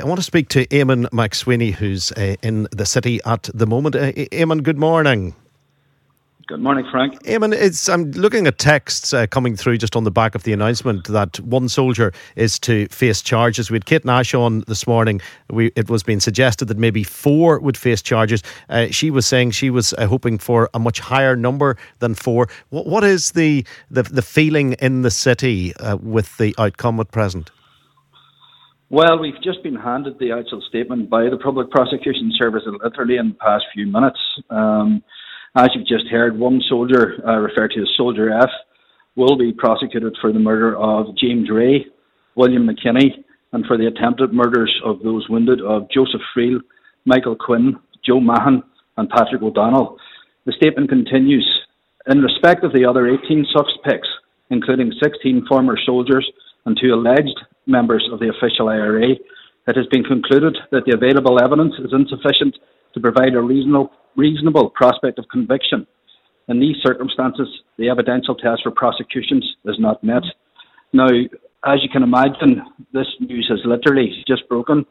I want to speak to Eamon McSweeney, who's uh, in the city at the moment. Uh, Eamon, good morning. Good morning, Frank. Eamon, it's, I'm looking at texts uh, coming through just on the back of the announcement that one soldier is to face charges. We had Kate Nash on this morning. We, it was being suggested that maybe four would face charges. Uh, she was saying she was uh, hoping for a much higher number than four. what, what is the, the, the feeling in the city uh, with the outcome at present? Well, we've just been handed the actual statement by the Public Prosecution Service literally in the past few minutes. Um, as you've just heard, one soldier, uh, referred to as Soldier F, will be prosecuted for the murder of James Wray, William McKinney, and for the attempted murders of those wounded of Joseph Friel, Michael Quinn, Joe Mahon, and Patrick O'Donnell. The statement continues In respect of the other 18 suspects, including 16 former soldiers and two alleged members of the official IRA, it has been concluded that the available evidence is insufficient to provide a reasonable, reasonable prospect of conviction. In these circumstances, the evidential test for prosecutions is not met. Now, as you can imagine, this news has literally just broken.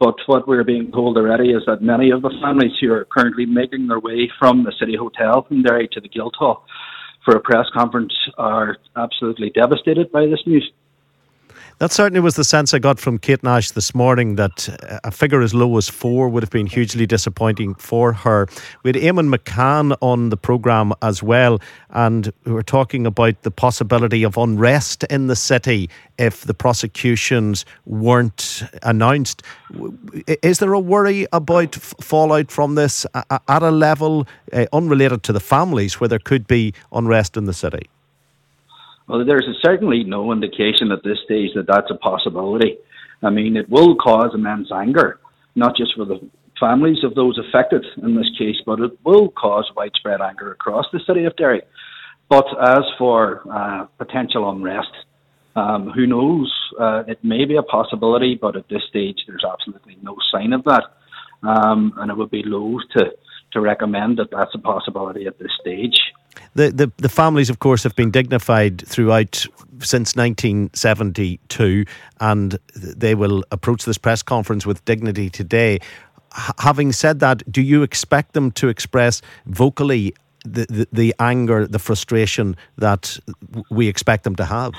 But what we're being told already is that many of the families who are currently making their way from the City Hotel in Derry to the Guildhall for a press conference are absolutely devastated by this news. That certainly was the sense I got from Kate Nash this morning that a figure as low as four would have been hugely disappointing for her. We had Eamon McCann on the programme as well, and we were talking about the possibility of unrest in the city if the prosecutions weren't announced. Is there a worry about fallout from this at a level uh, unrelated to the families where there could be unrest in the city? Well, there's certainly no indication at this stage that that's a possibility. I mean, it will cause immense anger, not just for the families of those affected in this case, but it will cause widespread anger across the city of Derry. But as for uh, potential unrest, um, who knows? Uh, it may be a possibility, but at this stage, there's absolutely no sign of that. Um, and it would be low to, to recommend that that's a possibility at this stage. The, the, the families, of course, have been dignified throughout since 1972, and they will approach this press conference with dignity today. H- having said that, do you expect them to express vocally the, the, the anger, the frustration that we expect them to have?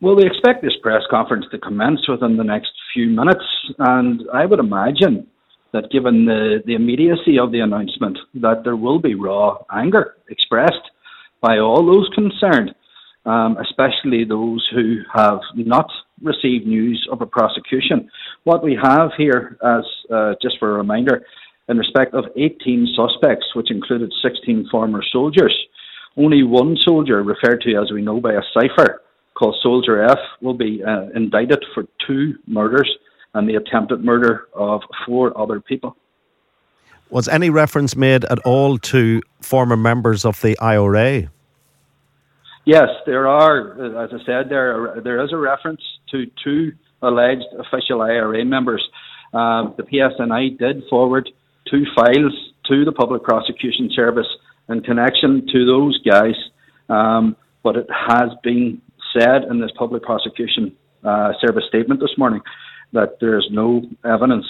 Well, we expect this press conference to commence within the next few minutes, and I would imagine that given the, the immediacy of the announcement, that there will be raw anger expressed by all those concerned, um, especially those who have not received news of a prosecution. What we have here, as uh, just for a reminder, in respect of 18 suspects, which included 16 former soldiers, only one soldier, referred to as we know by a cipher called Soldier F, will be uh, indicted for two murders and the attempted murder of four other people. Was any reference made at all to former members of the IRA? Yes, there are. As I said, there there is a reference to two alleged official IRA members. Uh, the PSNI did forward two files to the Public Prosecution Service in connection to those guys, um, but it has been said in this Public Prosecution uh, Service statement this morning that there is no evidence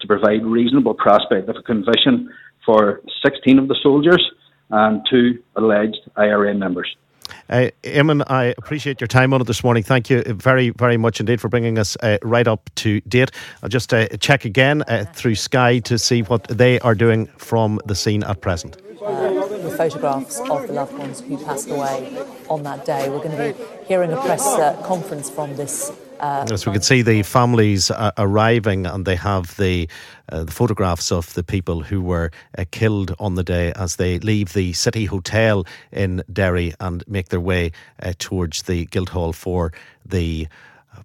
to provide reasonable prospect of a conviction for 16 of the soldiers and two alleged IRA members. Uh, Eamon, I appreciate your time on it this morning. Thank you very, very much indeed for bringing us uh, right up to date. I'll just uh, check again uh, through Sky to see what they are doing from the scene at present. Uh, the photographs of the loved ones who passed away on that day. We're going to be hearing a press uh, conference from this uh, As we can see, the families uh, arriving and they have the, uh, the photographs of the people who were uh, killed on the day as they leave the City Hotel in Derry and make their way uh, towards the Guildhall for the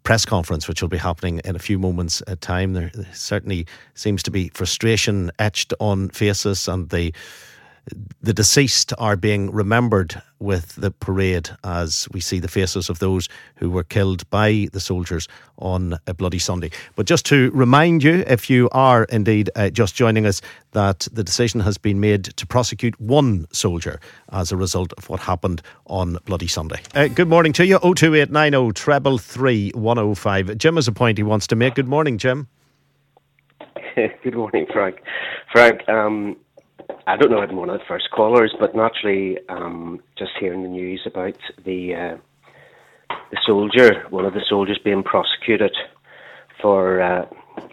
press conference, which will be happening in a few moments' time. There certainly seems to be frustration etched on faces, and the the deceased are being remembered with the parade as we see the faces of those who were killed by the soldiers on a Bloody Sunday. But just to remind you, if you are indeed uh, just joining us, that the decision has been made to prosecute one soldier as a result of what happened on Bloody Sunday. Uh, good morning to you. 02890 treble 3105. Jim has a point he wants to make. Good morning, Jim. good morning, Frank. Frank, um, I don't know if I'm one of the first callers, but naturally, um, just hearing the news about the uh, the soldier, one of the soldiers being prosecuted for uh,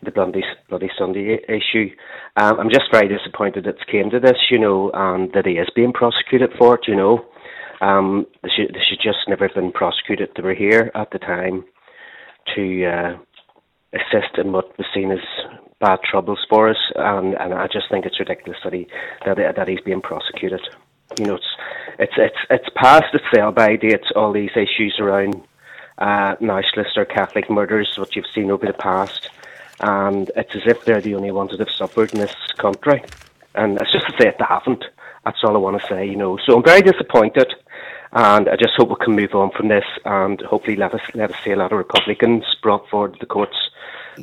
the Bloody, Bloody Sunday issue, um, I'm just very disappointed it's came to this, you know, and that he is being prosecuted for it, you know. Um, they, should, they should just never have been prosecuted. They were here at the time to uh, assist in what was seen as bad troubles for us, and, and I just think it's ridiculous that he that, that he's being prosecuted. You know, it's it's it's it's past its sell by date. All these issues around uh, nationalist or Catholic murders, what you've seen over the past, and it's as if they're the only ones that have suffered in this country. And it's just to say it, they haven't. That's all I want to say. You know, so I'm very disappointed. And I just hope we can move on from this, and hopefully let us let us see a lot of Republicans brought forward to the courts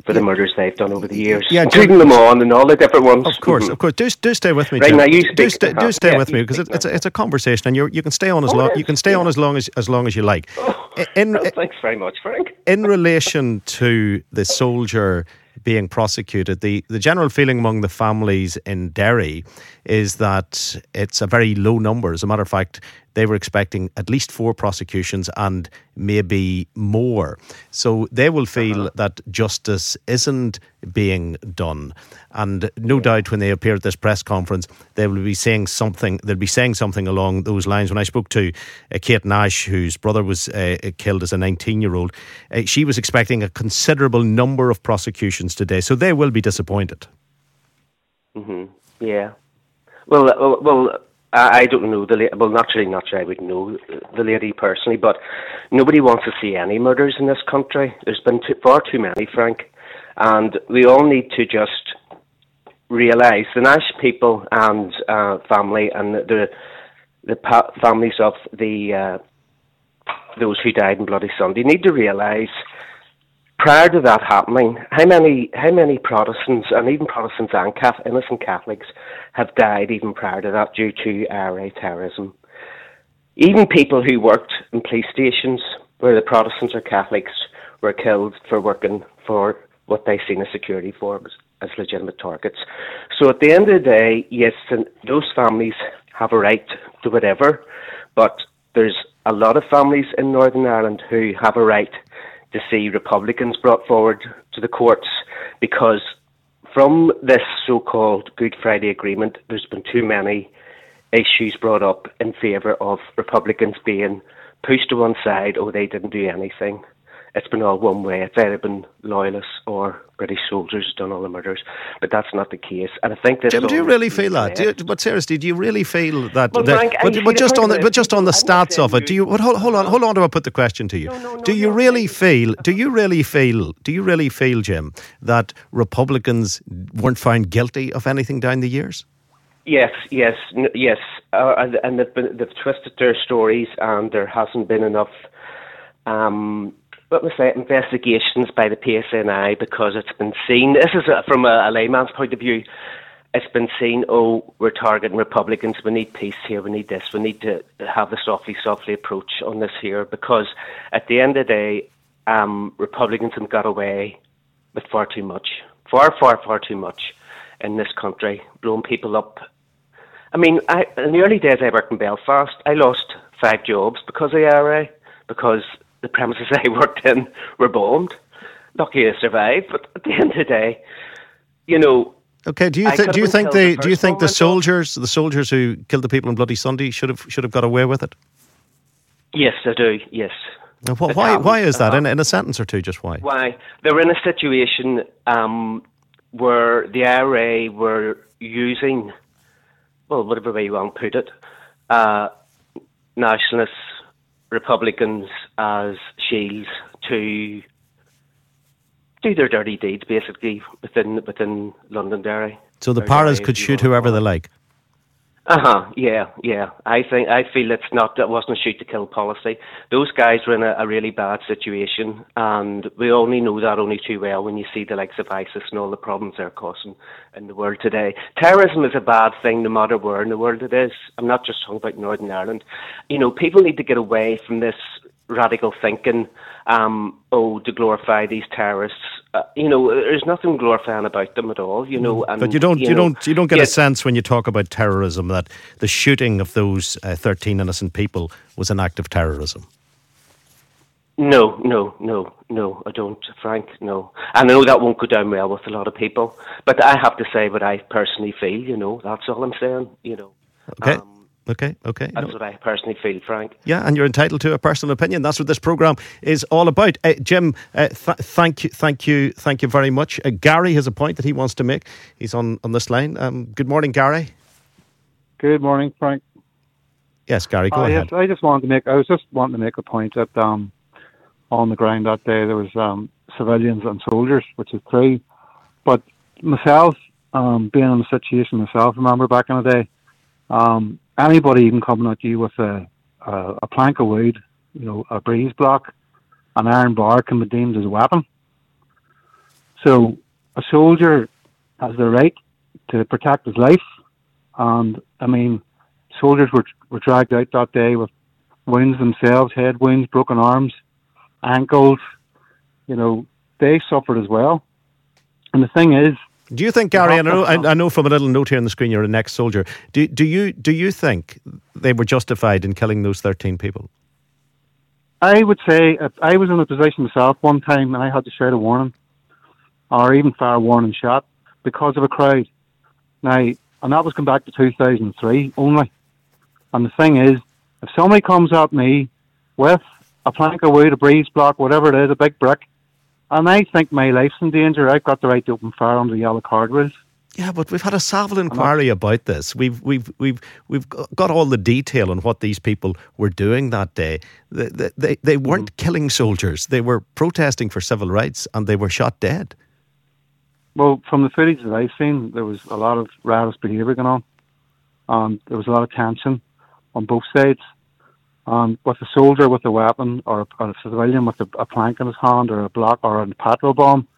for the murders they've done over the years, yeah, including them on and all the different ones. Of course, mm-hmm. of course. Do, do stay with me, right now. You do, stay, do stay yeah, with me because it's a, it's a conversation, and you you can stay on as oh, long you can stay yeah. on as long as as long as you like. Oh, in, well, thanks very much, Frank. In relation to the soldier being prosecuted. The the general feeling among the families in Derry is that it's a very low number. As a matter of fact, they were expecting at least four prosecutions and maybe more. So they will feel uh-huh. that justice isn't being done. And no yeah. doubt when they appear at this press conference, they will be saying something, they'll be saying something along those lines. When I spoke to uh, Kate Nash, whose brother was uh, killed as a 19 year old, uh, she was expecting a considerable number of prosecutions today. So they will be disappointed. Mm-hmm. Yeah. Well, uh, well, I don't know the lady. Well, naturally, naturally, I would know the lady personally, but nobody wants to see any murders in this country. There's been too, far too many, Frank, and we all need to just realise the Nash people and uh, family and the the pa- families of the uh, those who died in Bloody Sunday need to realise prior to that happening, how many how many Protestants and even Protestants and Catholic, innocent Catholics have died even prior to that due to IRA terrorism? Even people who worked in police stations where the Protestants or Catholics were killed for working for what they seen as security forces as legitimate targets. So at the end of the day, yes, those families have a right to whatever, but there's a lot of families in Northern Ireland who have a right to see Republicans brought forward to the courts because from this so called Good Friday Agreement, there's been too many issues brought up in favour of Republicans being pushed to one side, oh, they didn't do anything it's been all one way. It's either been loyalists or British soldiers done all the murders, but that's not the case. And I think that Jim, do you really feel that? Do you, but seriously, do you really feel that? Well, that Frank, but, but just on the, but just on the stats of it, do you? hold, hold on, hold on. Do I put the question to you? No, no, no, do you really feel? Do you really feel? Do you really feel, Jim, that Republicans weren't found guilty of anything down the years? Yes, yes, yes, uh, and, and they've, been, they've twisted their stories, and there hasn't been enough. Um, what was say, investigations by the PSNI because it's been seen. This is a, from a, a layman's point of view. It's been seen. Oh, we're targeting Republicans. We need peace here. We need this. We need to have the softly, softly approach on this here because at the end of the day, um, Republicans have got away with far too much, far, far, far too much in this country, blowing people up. I mean, I, in the early days I worked in Belfast. I lost five jobs because of the IRA, because the premises I worked in were bombed. Lucky I survived, but at the end of the day, you know. Okay, do you th- do you think the, do you think the soldiers the soldiers who killed the people on Bloody Sunday should have should have got away with it? Yes, I do. Yes. Well, why why is that? In, in a sentence or two, just why? Why they're in a situation um, where the IRA were using, well, whatever way you want to put it, uh, nationalists, Republicans as shields to do their dirty deeds, basically within within Londonderry. So the paras could shoot whoever they like. Uh huh. Yeah, yeah. I think I feel it's not that wasn't a shoot to kill policy. Those guys were in a, a, really bad situation, and we only know that only too well when you see the likes of ISIS and all the problems they're causing in the world today. Terrorism is a bad thing, no matter where in the world it is. I'm not just talking about Northern Ireland. You know, people need to get away from this radical thinking. Um, oh, to glorify these terrorists uh, you know, there's nothing glorifying about them at all. You know, mm. and, but you don't, you, you know, don't, you don't get yeah, a sense when you talk about terrorism that the shooting of those uh, 13 innocent people was an act of terrorism. No, no, no, no, I don't, Frank. No, and I know that won't go down well with a lot of people, but I have to say what I personally feel. You know, that's all I'm saying. You know. Okay. Um, Okay, okay. That's no. what I personally feel, Frank. Yeah, and you're entitled to a personal opinion. That's what this program is all about. Uh, Jim, uh, th- thank you, thank you, thank you very much. Uh, Gary has a point that he wants to make. He's on on this line. Um, good morning, Gary. Good morning, Frank. Yes, Gary, go ahead. Yes, I just wanted to make. I was just wanting to make a point that um, on the ground that day there was um, civilians and soldiers, which is true. But myself, um, being in the situation myself, remember back in the day. Anybody even coming at you with a, a, a plank of wood, you know, a breeze block, an iron bar can be deemed as a weapon. So a soldier has the right to protect his life. And I mean, soldiers were were dragged out that day with wounds themselves, head wounds, broken arms, ankles. You know, they suffered as well. And the thing is, do you think, Gary? I know, I know from a little note here on the screen, you're an ex-soldier. Do do you do you think they were justified in killing those thirteen people? I would say if I was in a position myself one time and I had to shout a warning, or even fire a warning shot because of a crowd. Now, and that was come back to 2003 only. And the thing is, if somebody comes at me with a plank of wood, a breeze block, whatever it is, a big brick, and I think my life's in danger. I've got the right to open fire under the yellow card rules. Yeah, but we've had a Saville inquiry about this. We've we've we've we've got all the detail on what these people were doing that day. They they, they weren't mm. killing soldiers. They were protesting for civil rights, and they were shot dead. Well, from the footage that I've seen, there was a lot of riotous behaviour going on, and there was a lot of tension on both sides. And with a soldier with a weapon or a, or a civilian with a, a, plank in his hand or a block or a petrol bomb,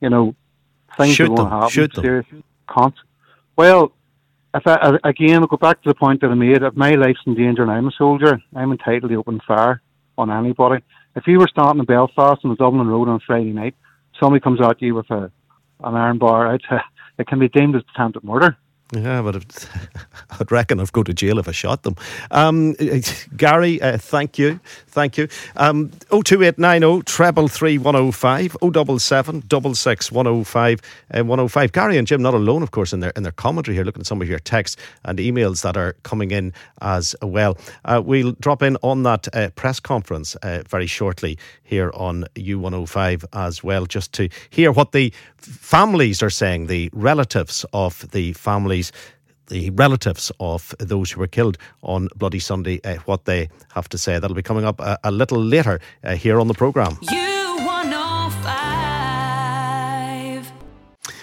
you know, things Shoot are going to happen. Serious. Can't. Well, if I, again, I'll go back to the point that I made. If my life's in danger and I'm a soldier, I'm entitled to open fire on anybody. If you were starting in Belfast on the Dublin Road on Friday night, somebody comes at you with a an iron bar, it can be deemed as attempted murder. Yeah, but I'd reckon I'd go to jail if I shot them. Um, Gary, uh, thank you. Thank you. Um, 02890 treble 3105 077 66 105 uh, 105. Gary and Jim, not alone, of course, in their, in their commentary here, looking at some of your texts and emails that are coming in as well. Uh, we'll drop in on that uh, press conference uh, very shortly here on U105 as well, just to hear what the families are saying, the relatives of the families the relatives of those who were killed on Bloody Sunday, uh, what they have to say. That'll be coming up a, a little later uh, here on the programme.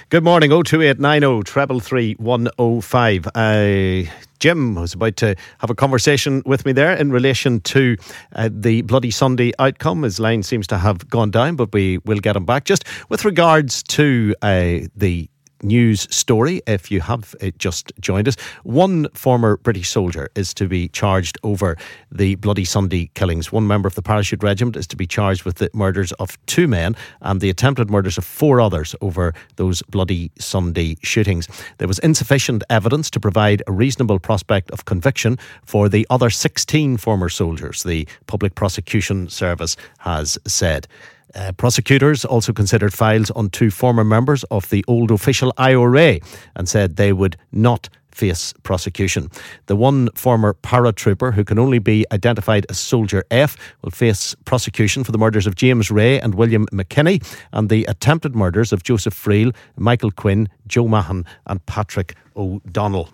Good morning, 02890 treble three one oh five. Uh, Jim was about to have a conversation with me there in relation to uh, the Bloody Sunday outcome. His line seems to have gone down, but we will get him back. Just with regards to uh, the news story if you have just joined us. One former British soldier is to be charged over the Bloody Sunday killings. One member of the Parachute Regiment is to be charged with the murders of two men and the attempted murders of four others over those Bloody Sunday shootings. There was insufficient evidence to provide a reasonable prospect of conviction for the other 16 former soldiers, the Public Prosecution Service has said. Uh, prosecutors also considered files on two former members of the old official IRA and said they would not face prosecution. The one former paratrooper who can only be identified as Soldier F will face prosecution for the murders of James Wray and William McKinney and the attempted murders of Joseph Friel, Michael Quinn, Joe Mahon, and Patrick O'Donnell.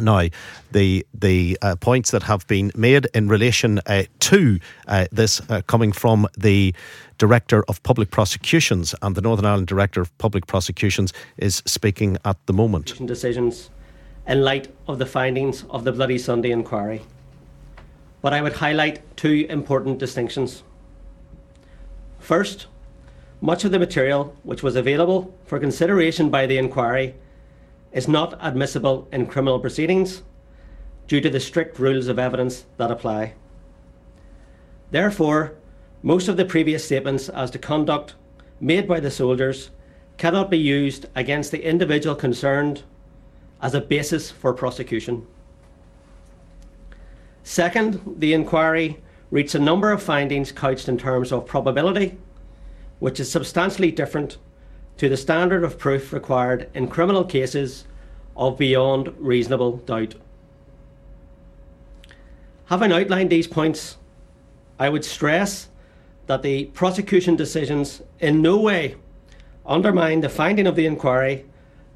Now, the the uh, points that have been made in relation uh, to uh, this uh, coming from the Director of Public Prosecutions and the Northern Ireland Director of Public Prosecutions is speaking at the moment. Decisions in light of the findings of the Bloody Sunday inquiry. But I would highlight two important distinctions. First, much of the material which was available for consideration by the inquiry is not admissible in criminal proceedings due to the strict rules of evidence that apply. Therefore, most of the previous statements as to conduct made by the soldiers cannot be used against the individual concerned as a basis for prosecution. Second, the inquiry reached a number of findings couched in terms of probability, which is substantially different to the standard of proof required in criminal cases of beyond reasonable doubt. Having outlined these points, I would stress that the prosecution decisions in no way undermine the finding of the inquiry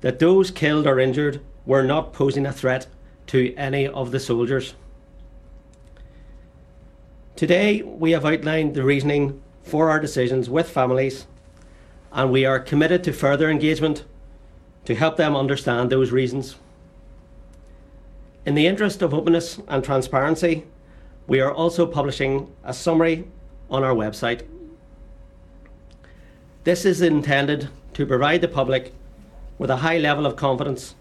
that those killed or injured were not posing a threat to any of the soldiers. Today, we have outlined the reasoning for our decisions with families and we are committed to further engagement to help them understand those reasons. In the interest of openness and transparency, we are also publishing a summary on our website. This is intended to provide the public with a high level of confidence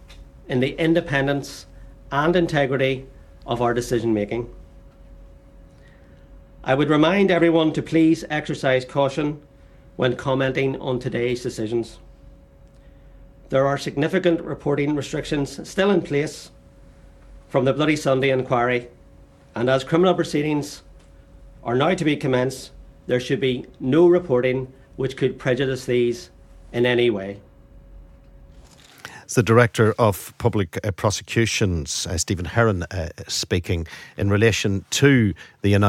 in the independence and integrity of our decision making. I would remind everyone to please exercise caution when commenting on today's decisions. There are significant reporting restrictions still in place from the Bloody Sunday inquiry, and as criminal proceedings are now to be commenced, there should be no reporting which could prejudice these in any way. It's the Director of Public uh, Prosecutions, uh, Stephen Herron, uh, speaking in relation to the United.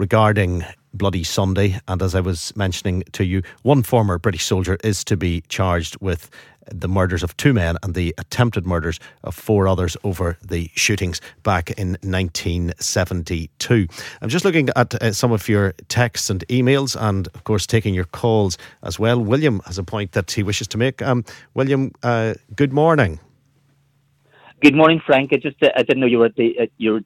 regarding Bloody Sunday. And as I was mentioning to you, one former British soldier is to be charged with the murders of two men and the attempted murders of four others over the shootings back in 1972. I'm just looking at uh, some of your texts and emails, and of course, taking your calls as well. William has a point that he wishes to make. Um, William, uh, good morning. Good morning, Frank. I just uh, I didn't know you were at the uh, you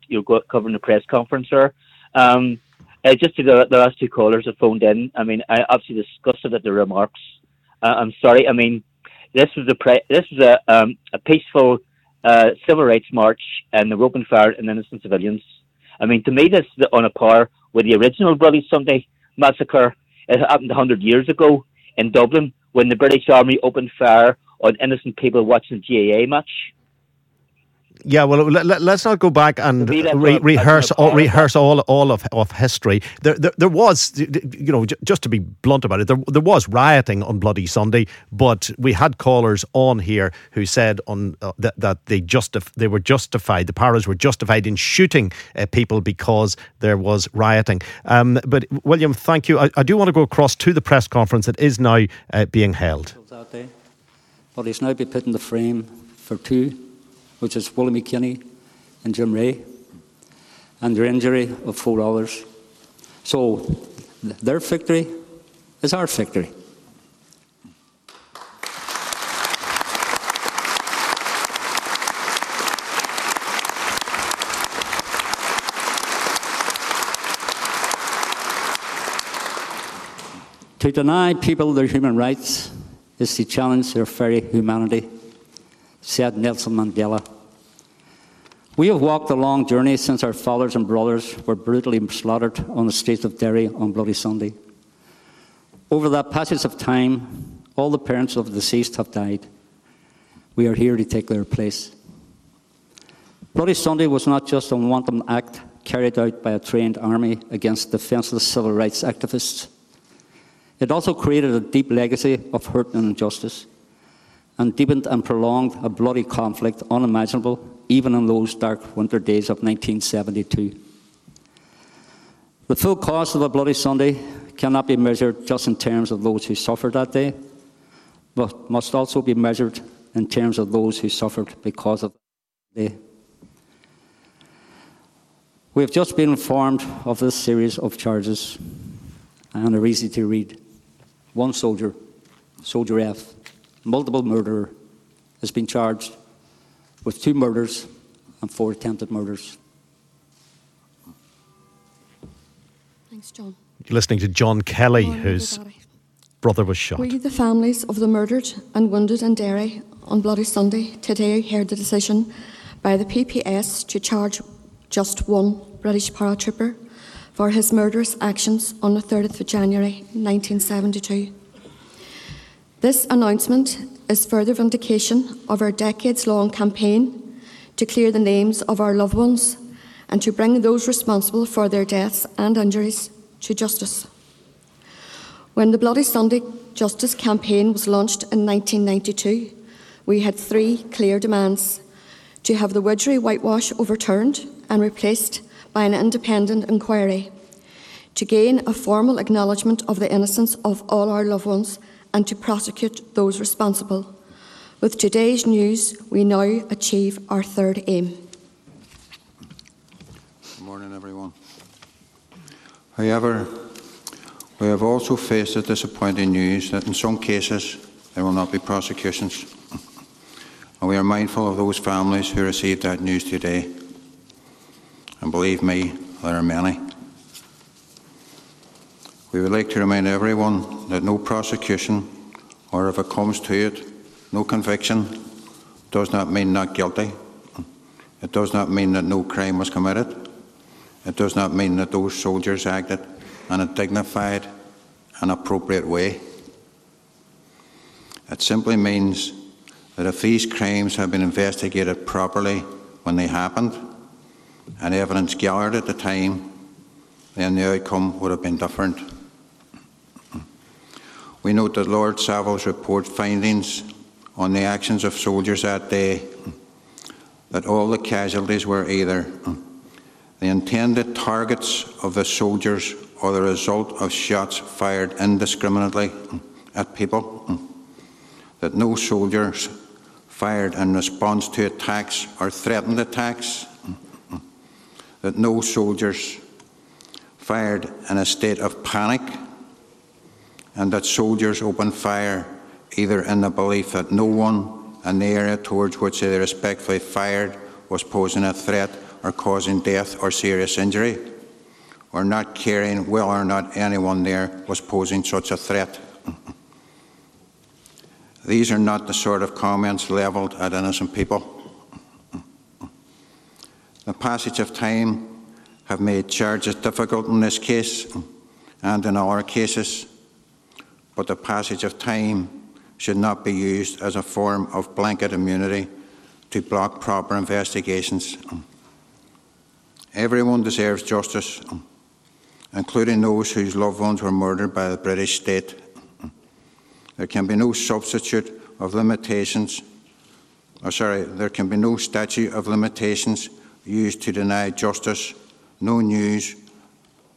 covering the press conference, sir. Um, uh, just to the, the last two callers have phoned in. I mean, I obviously disgusted at the remarks. Uh, I'm sorry. I mean, this was a pre- this was a um, a peaceful uh, civil rights march, and the open fire on innocent civilians. I mean, to me, this is on a par with the original Bloody Sunday massacre. It happened hundred years ago in Dublin when the British Army opened fire on innocent people watching the GAA match. Yeah, well, let, us not go back and re- rehearse all, rehearse all all of, of history. There, there, there was, you know, just to be blunt about it, there, there was rioting on Bloody Sunday, but we had callers on here who said on uh, that, that they justif- they were justified, the powers were justified in shooting uh, people because there was rioting. Um, but William, thank you. I, I, do want to go across to the press conference that is now uh, being held. But he's now been put in the frame for two which is Willie McKinney and Jim Wray, and their injury of four others. So their victory is our victory. To deny people their human rights is to challenge their very humanity, said Nelson Mandela. We have walked a long journey since our fathers and brothers were brutally slaughtered on the streets of Derry on Bloody Sunday. Over that passage of time, all the parents of the deceased have died. We are here to take their place. Bloody Sunday was not just a wanton act carried out by a trained army against defenceless civil rights activists. It also created a deep legacy of hurt and injustice, and deepened and prolonged a bloody conflict unimaginable even in those dark winter days of 1972. The full cost of a Bloody Sunday cannot be measured just in terms of those who suffered that day, but must also be measured in terms of those who suffered because of the day. We have just been informed of this series of charges, and are easy to read. One soldier, Soldier F, multiple murderer, has been charged with two murders and four attempted murders. Thanks, John. You're listening to John Kelly, whose brother was shot. We, the families of the murdered and wounded in Derry on Bloody Sunday, today heard the decision by the PPS to charge just one British paratrooper for his murderous actions on the 30th of January 1972. This announcement is further vindication of our decades long campaign to clear the names of our loved ones and to bring those responsible for their deaths and injuries to justice. When the Bloody Sunday Justice campaign was launched in 1992, we had three clear demands to have the Widgery whitewash overturned and replaced by an independent inquiry, to gain a formal acknowledgement of the innocence of all our loved ones and to prosecute those responsible. With today's news, we now achieve our third aim. Good morning, everyone. However, we have also faced the disappointing news that in some cases there will not be prosecutions. And we are mindful of those families who received that news today. And believe me, there are many. We would like to remind everyone that no prosecution, or if it comes to it, no conviction, does not mean not guilty. It does not mean that no crime was committed. It does not mean that those soldiers acted in a dignified and appropriate way. It simply means that if these crimes had been investigated properly when they happened and evidence gathered at the time, then the outcome would have been different. We note that Lord Saville's report findings on the actions of soldiers that day that all the casualties were either uh, the intended targets of the soldiers or the result of shots fired indiscriminately uh, at people, uh, that no soldiers fired in response to attacks or threatened attacks, that no soldiers fired in a state of panic, and that soldiers opened fire either in the belief that no one in the area towards which they respectfully fired was posing a threat or causing death or serious injury, or not caring whether or not anyone there was posing such a threat. These are not the sort of comments levelled at innocent people. The passage of time have made charges difficult in this case and in other cases, but the passage of time should not be used as a form of blanket immunity to block proper investigations. Everyone deserves justice, including those whose loved ones were murdered by the British state. There can be no substitute of limitations, or sorry, there can be no statute of limitations used to deny justice, no news,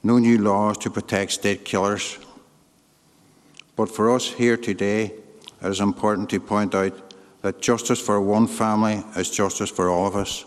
no new laws to protect state killers. But for us here today, it is important to point out that justice for one family is justice for all of us.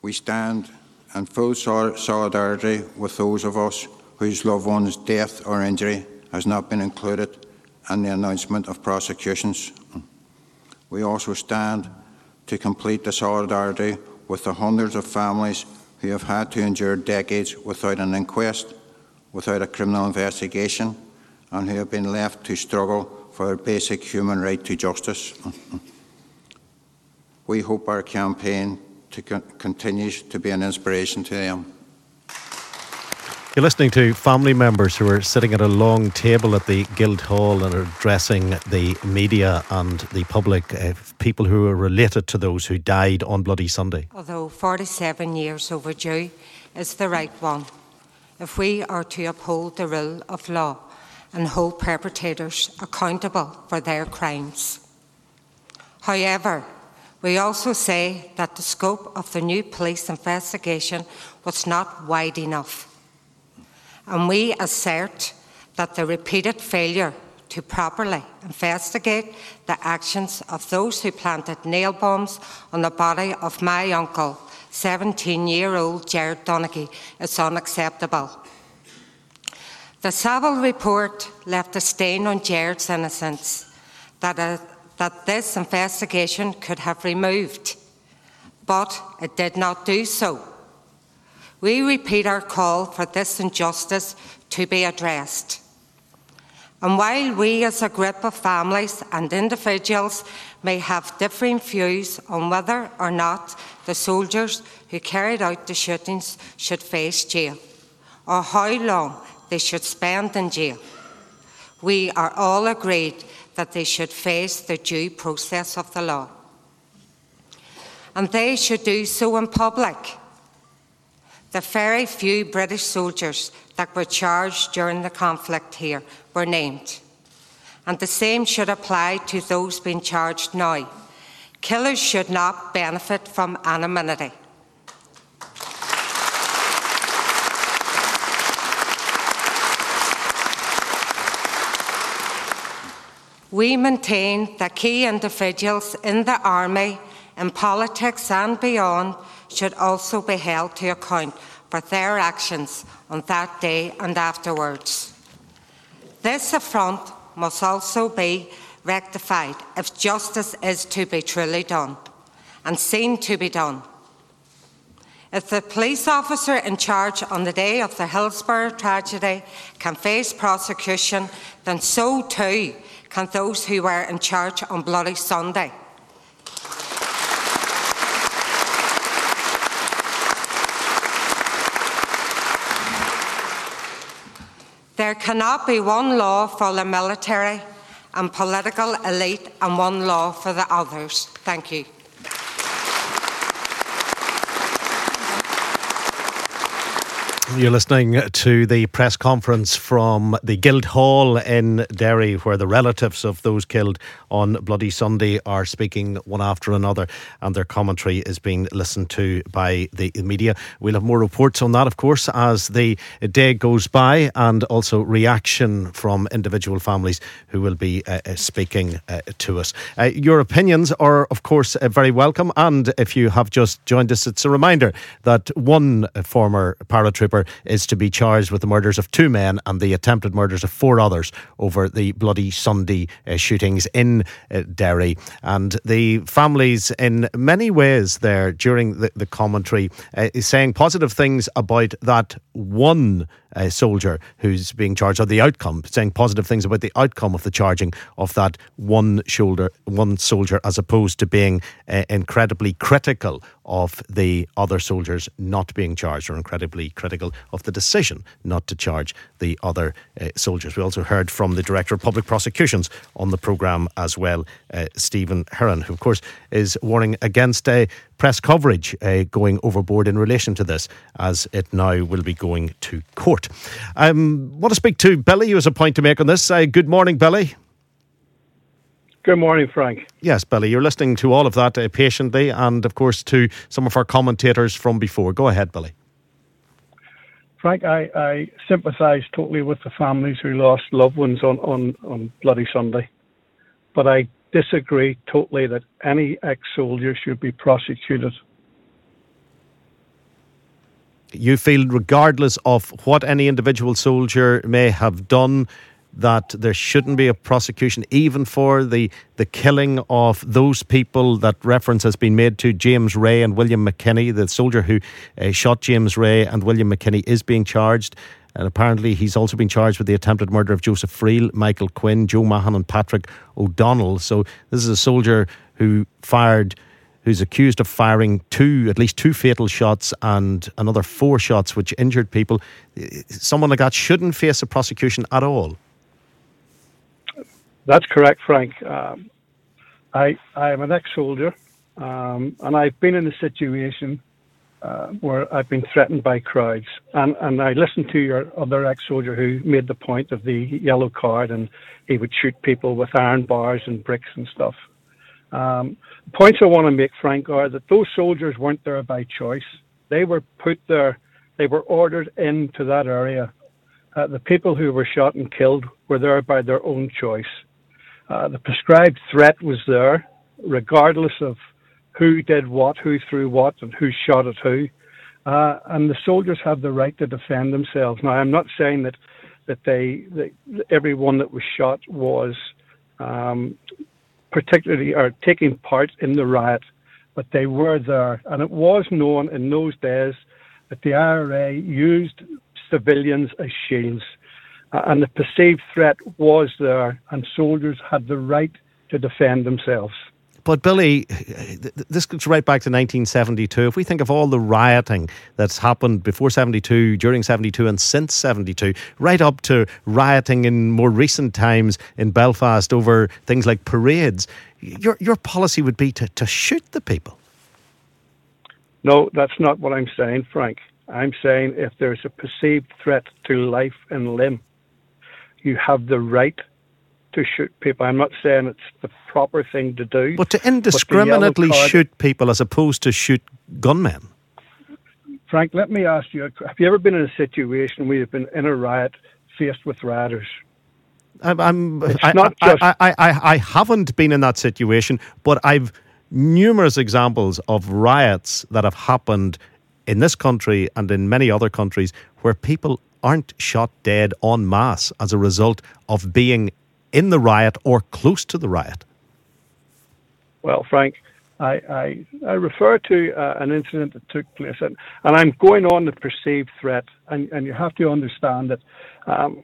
We stand in full solidarity with those of us whose loved one's death or injury has not been included in the announcement of prosecutions. We also stand to complete the solidarity with the hundreds of families who have had to endure decades without an inquest, without a criminal investigation, and who have been left to struggle for their basic human right to justice. we hope our campaign to con- continues to be an inspiration to them. You're listening to family members who are sitting at a long table at the Guildhall and are addressing the media and the public, uh, people who are related to those who died on Bloody Sunday. Although 47 years overdue is the right one, if we are to uphold the rule of law and hold perpetrators accountable for their crimes. However, we also say that the scope of the new police investigation was not wide enough. And we assert that the repeated failure to properly investigate the actions of those who planted nail bombs on the body of my uncle, 17 year old Gerard Donaghey, is unacceptable. The Saville report left a stain on Gerard's innocence that a that this investigation could have removed, but it did not do so. We repeat our call for this injustice to be addressed. And while we as a group of families and individuals may have differing views on whether or not the soldiers who carried out the shootings should face jail, or how long they should spend in jail, we are all agreed that they should face the due process of the law. And they should do so in public. The very few British soldiers that were charged during the conflict here were named. And the same should apply to those being charged now. Killers should not benefit from anonymity. We maintain that key individuals in the Army, in politics and beyond, should also be held to account for their actions on that day and afterwards. This affront must also be rectified if justice is to be truly done and seen to be done. If the police officer in charge on the day of the Hillsborough tragedy can face prosecution, then so too can those who were in charge on Bloody Sunday. There cannot be one law for the military and political elite and one law for the others. Thank you. You're listening to the press conference from the Guildhall in Derry, where the relatives of those killed on Bloody Sunday are speaking one after another, and their commentary is being listened to by the media. We'll have more reports on that, of course, as the day goes by, and also reaction from individual families who will be uh, uh speaking uh, to us. Uh, your opinions are, of course, uh, very welcome, and if you have just joined us, it's a reminder that one former paratrooper is to be charged with the murders of two men and the attempted murders of four others over the bloody Sunday uh, shootings in uh, Derry. And the families, in many ways, there during the, the commentary, uh, is saying positive things about that one uh, soldier who's being charged, or the outcome, saying positive things about the outcome of the charging of that one shoulder, one soldier, as opposed to being uh, incredibly critical of the other soldiers not being charged, or incredibly critical of the decision not to charge the other uh, soldiers. We also heard from the Director of Public Prosecutions on the programme as well, uh, Stephen Herron, who, of course, is warning against a press coverage uh, going overboard in relation to this, as it now will be going to court. I um, want to speak to Billy, who has a point to make on this. Uh, good morning, Billy. Good morning, Frank. Yes, Billy, you're listening to all of that uh, patiently, and of course to some of our commentators from before. Go ahead, Billy. Frank, I, I sympathise totally with the families who lost loved ones on, on, on Bloody Sunday, but I disagree totally that any ex soldier should be prosecuted. You feel, regardless of what any individual soldier may have done, that there shouldn't be a prosecution, even for the, the killing of those people that reference has been made to James Wray and William McKinney, the soldier who uh, shot James Wray and William McKinney, is being charged. And apparently, he's also been charged with the attempted murder of Joseph Friel, Michael Quinn, Joe Mahon, and Patrick O'Donnell. So, this is a soldier who fired, who's accused of firing two, at least two fatal shots and another four shots which injured people. Someone like that shouldn't face a prosecution at all. That's correct, Frank. Um, I I am an ex-soldier, um, and I've been in a situation uh, where I've been threatened by crowds. And, and I listened to your other ex soldier who made the point of the yellow card and he would shoot people with iron bars and bricks and stuff. Um, points I want to make, Frank, are that those soldiers weren't there by choice. They were put there, they were ordered into that area. Uh, the people who were shot and killed were there by their own choice. Uh, the prescribed threat was there, regardless of who did what, who threw what, and who shot at who. Uh, and the soldiers have the right to defend themselves. Now, I'm not saying that that they that everyone that was shot was um, particularly or taking part in the riot, but they were there, and it was known in those days that the IRA used civilians as shields, Uh, and the perceived threat was there, and soldiers had the right to defend themselves. But Billy, this goes right back to 1972. If we think of all the rioting that's happened before 72, during 72, and since 72, right up to rioting in more recent times in Belfast over things like parades, your your policy would be to, to shoot the people. No, that's not what I'm saying, Frank. I'm saying if there's a perceived threat to life and limb, you have the right to shoot people. I'm not saying it's the proper thing to do. But to indiscriminately card, shoot people as opposed to shoot gunmen. Frank, let me ask you have you ever been in a situation where you've been in a riot faced with rioters? I'm, I'm I, not I, just, I, I, I haven't been in that situation, but I've numerous examples of riots that have happened in this country and in many other countries where people aren't shot dead en masse as a result of being in the riot or close to the riot? Well, Frank, I, I, I refer to uh, an incident that took place, and, and I'm going on the perceived threat, and, and you have to understand that um,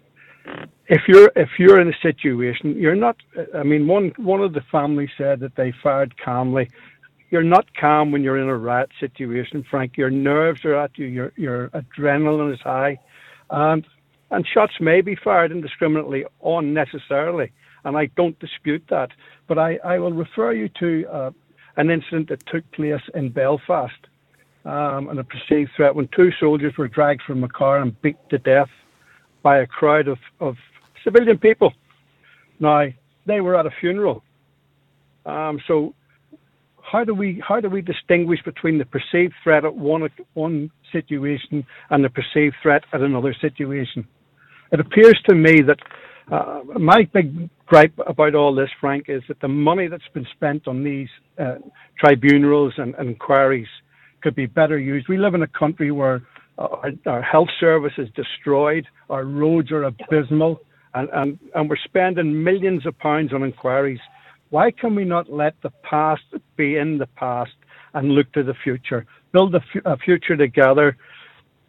if you're if you're in a situation, you're not. I mean, one one of the family said that they fired calmly. You're not calm when you're in a riot situation, Frank. Your nerves are at you. Your your adrenaline is high, and and shots may be fired indiscriminately, or unnecessarily, and I don't dispute that. But I, I will refer you to uh, an incident that took place in Belfast um, and a perceived threat when two soldiers were dragged from a car and beat to death by a crowd of, of civilian people. Now, they were at a funeral. Um, so how do we how do we distinguish between the perceived threat at one one situation and the perceived threat at another situation? It appears to me that uh, my big gripe about all this, Frank, is that the money that's been spent on these uh, tribunals and, and, inquiries could be better used. We live in a country where our, our health service is destroyed, our roads are abysmal, and, and, and we're spending millions of pounds on inquiries. Why can we not let the past be in the past and look to the future? Build a, f- a future together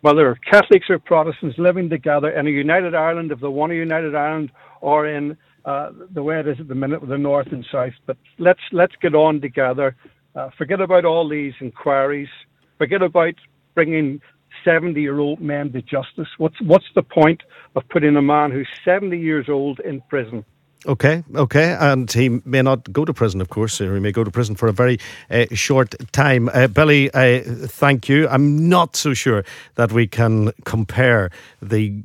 whether Catholics or Protestants living together in a united Ireland, if they want a united Ireland, or in uh, the way it is at the minute with the North and South. But let's let's get on together. Uh, forget about all these inquiries. Forget about bringing 70 year old men to justice. What's what's the point of putting a man who's 70 years old in prison? Okay, okay, and he may not go to prison, of course, or he may go to prison for a very uh, short time. Uh, Billy, uh, thank you. I'm not so sure that we can compare the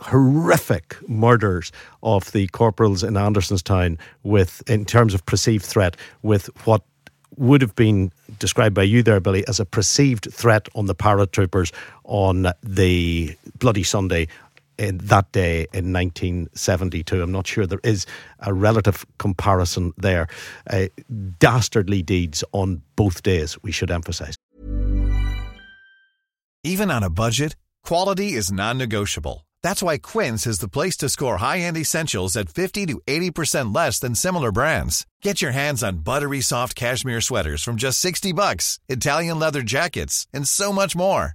horrific murders of the corporals in Andersonstown with, in terms of perceived threat, with what would have been described by you there, Billy, as a perceived threat on the paratroopers on the Bloody Sunday that day in 1972. I'm not sure there is a relative comparison there. Uh, dastardly deeds on both days, we should emphasize. Even on a budget, quality is non negotiable. That's why Quince is the place to score high end essentials at 50 to 80% less than similar brands. Get your hands on buttery soft cashmere sweaters from just 60 bucks, Italian leather jackets, and so much more.